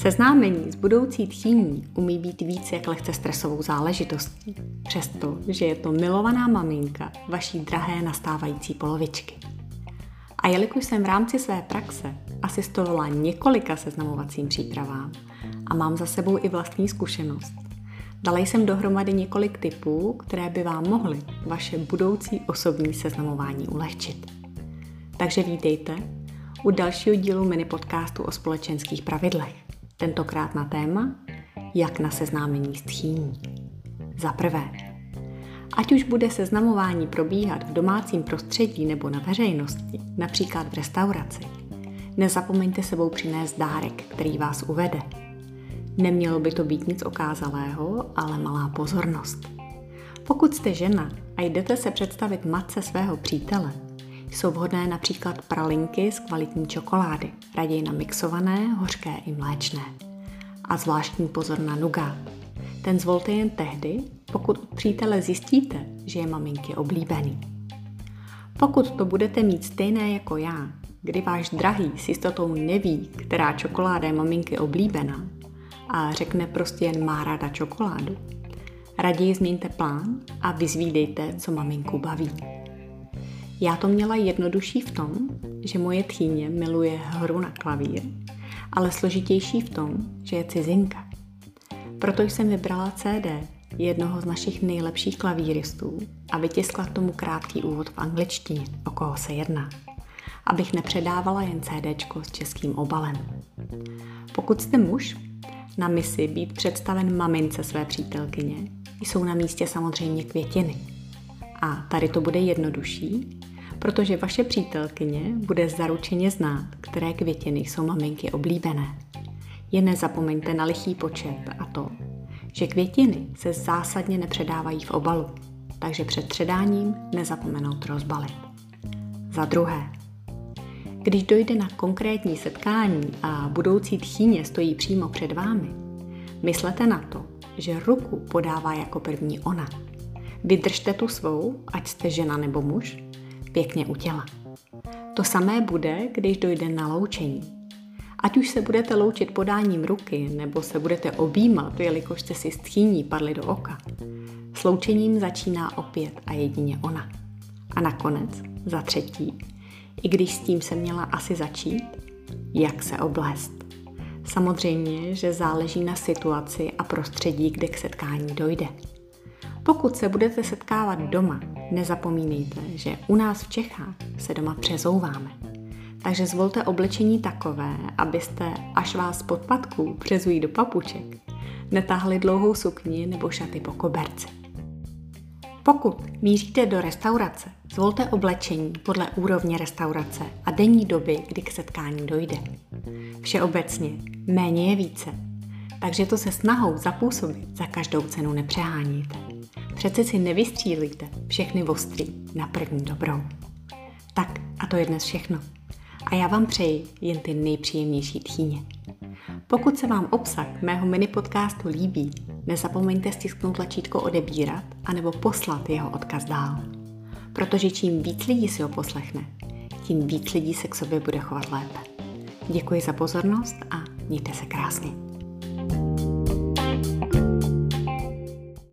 Seznámení s budoucí tchýní umí být víc jak lehce stresovou záležitostí, přesto, že je to milovaná maminka vaší drahé nastávající polovičky. A jelikož jsem v rámci své praxe asistovala několika seznamovacím přípravám a mám za sebou i vlastní zkušenost, dala jsem dohromady několik typů, které by vám mohly vaše budoucí osobní seznamování ulehčit. Takže vítejte u dalšího dílu mini podcastu o společenských pravidlech. Tentokrát na téma, jak na seznámení s tchýní. Za prvé, ať už bude seznamování probíhat v domácím prostředí nebo na veřejnosti, například v restauraci, nezapomeňte sebou přinést dárek, který vás uvede. Nemělo by to být nic okázalého, ale malá pozornost. Pokud jste žena a jdete se představit matce svého přítele, jsou vhodné například pralinky z kvalitní čokolády, raději namixované, hořké i mléčné. A zvláštní pozor na nuga. Ten zvolte jen tehdy, pokud od přítele zjistíte, že je maminky oblíbený. Pokud to budete mít stejné jako já, kdy váš drahý s jistotou neví, která čokoláda je maminky oblíbená a řekne prostě jen má ráda čokoládu, raději změňte plán a vyzvídejte, co maminku baví. Já to měla jednodušší v tom, že moje tchýně miluje hru na klavír, ale složitější v tom, že je cizinka. Proto jsem vybrala CD jednoho z našich nejlepších klavíristů a vytiskla k tomu krátký úvod v angličtině, o koho se jedná. Abych nepředávala jen CD s českým obalem. Pokud jste muž, na misi být představen mamince své přítelkyně, jsou na místě samozřejmě květiny. A tady to bude jednodušší, protože vaše přítelkyně bude zaručeně znát, které květiny jsou maminky oblíbené. Jen nezapomeňte na lichý počet a to, že květiny se zásadně nepředávají v obalu, takže před předáním nezapomenout rozbalit. Za druhé, když dojde na konkrétní setkání a budoucí tchýně stojí přímo před vámi, myslete na to, že ruku podává jako první ona. Vydržte tu svou, ať jste žena nebo muž, pěkně u těla. To samé bude, když dojde na loučení. Ať už se budete loučit podáním ruky, nebo se budete objímat, jelikož jste si stchýní padli do oka. Sloučením začíná opět a jedině ona. A nakonec, za třetí, i když s tím se měla asi začít, jak se oblést. Samozřejmě, že záleží na situaci a prostředí, kde k setkání dojde. Pokud se budete setkávat doma, nezapomínejte, že u nás v Čechách se doma přezouváme. Takže zvolte oblečení takové, abyste, až vás pod patku přezují do papuček, netáhli dlouhou sukni nebo šaty po koberci. Pokud míříte do restaurace, zvolte oblečení podle úrovně restaurace a denní doby, kdy k setkání dojde. Všeobecně, méně je více, takže to se snahou zapůsobit za každou cenu nepřeháníte. Přece si nevystřílíte všechny ostry na první dobrou. Tak a to je dnes všechno. A já vám přeji jen ty nejpříjemnější tchýně. Pokud se vám obsah mého mini podcastu líbí, nezapomeňte stisknout tlačítko odebírat anebo poslat jeho odkaz dál. Protože čím víc lidí si ho poslechne, tím víc lidí se k sobě bude chovat lépe. Děkuji za pozornost a mějte se krásně.